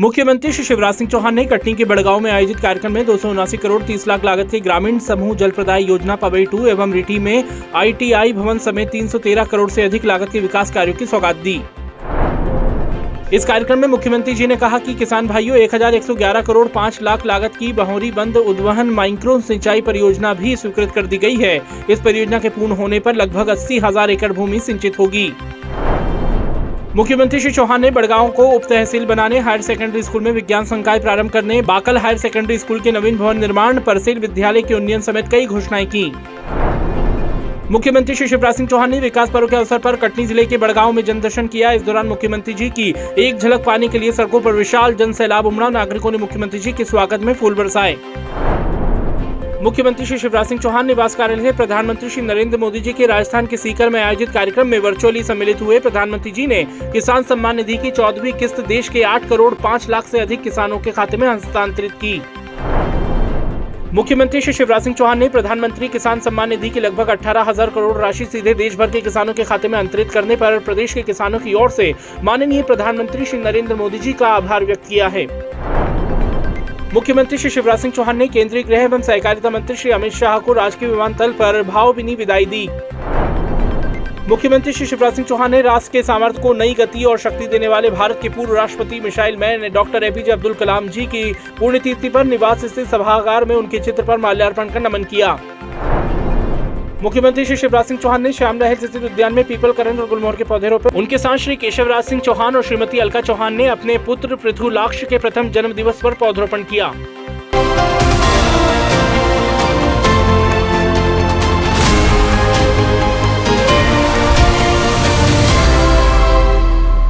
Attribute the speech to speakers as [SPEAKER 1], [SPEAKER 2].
[SPEAKER 1] मुख्यमंत्री श्री शिवराज सिंह चौहान ने कटनी के बड़गांव में आयोजित कार्यक्रम में दो करोड़ 30 लाख लागत के ग्रामीण समूह जल प्रदाय योजना पवई टू एवं रिटी में आईटीआई भवन समेत 313 करोड़ से अधिक लागत के विकास कार्यों की सौगात दी। इस कार्यक्रम में मुख्यमंत्री जी ने कहा कि किसान भाइयों 1111 करोड़ 5 लाख लागत की बहोरी बंद उद्वहन माइक्रो सिंचाई परियोजना भी स्वीकृत कर दी गई है। इस परियोजना के पूर्ण होने पर लगभग अस्सी हज़ार एकड़ भूमि सिंचित होगी। मुख्यमंत्री श्री चौहान ने बड़गांव को उप तहसील बनाने, हायर सेकेंडरी स्कूल में विज्ञान संकाय प्रारंभ करने, बाकल हायर सेकेंडरी स्कूल के नवीन भवन निर्माण, परसेल विद्यालय के उन्नयन समेत कई घोषणाएँ की। मुख्यमंत्री श्री शिवराज सिंह चौहान ने विकास पर्व के अवसर पर कटनी ज़िले के बड़गांव में जनदर्शन किया। इस दौरान मुख्यमंत्री जी की एक झलक पाने के लिए सड़कों पर विशाल जन सैलाब उमड़ा। नागरिकों ने मुख्यमंत्री जी के स्वागत में फूल बरसाए। मुख्यमंत्री श्री शिवराज सिंह चौहान निवास कार्यालय प्रधानमंत्री श्री नरेंद्र मोदी जी के राजस्थान के सीकर में आयोजित कार्यक्रम में वर्चुअली सम्मिलित हुए। प्रधानमंत्री जी ने किसान सम्मान निधि की चौदहवीं किस्त देश के आठ करोड़ पाँच लाख ऐसी अधिक किसानों के खाते में हस्तांतरित की। मुख्यमंत्री श्री शिवराज सिंह चौहान ने प्रधानमंत्री किसान सम्मान निधि की लगभग अठारह हज़ार करोड़ राशि सीधे देश भर के किसानों के खाते में अंतरित करने पर प्रदेश के किसानों की ओर से माननीय प्रधानमंत्री श्री नरेंद्र मोदी जी का आभार व्यक्त किया है। मुख्यमंत्री श्री शिवराज सिंह चौहान ने केंद्रीय गृह एवं सहकारिता मंत्री श्री अमित शाह को राजकीय विमानतल पर भावभीनी विदाई दी। मुख्यमंत्री श्री शिवराज सिंह चौहान ने राष्ट्र के सामर्थ्य को नई गति और शक्ति देने वाले भारत के पूर्व राष्ट्रपति मिसाइल मैन ने डॉक्टर एपीजे अब्दुल कलाम जी की पुण्यतिथि पर निवास स्थित सभागार में उनके चित्र पर माल्यार्पण कर नमन किया। मुख्यमंत्री श्री शिवराज सिंह चौहान ने श्याम रहल स्थित उद्यान में पीपल करण और गुलमोहर के पौधे रोपे। उनके साथ श्री केशवराज सिंह चौहान और श्रीमती अलका चौहान ने अपने पुत्र पृथ्वी लाक्ष के प्रथम जन्म दिवस पर पौधरोपण किया।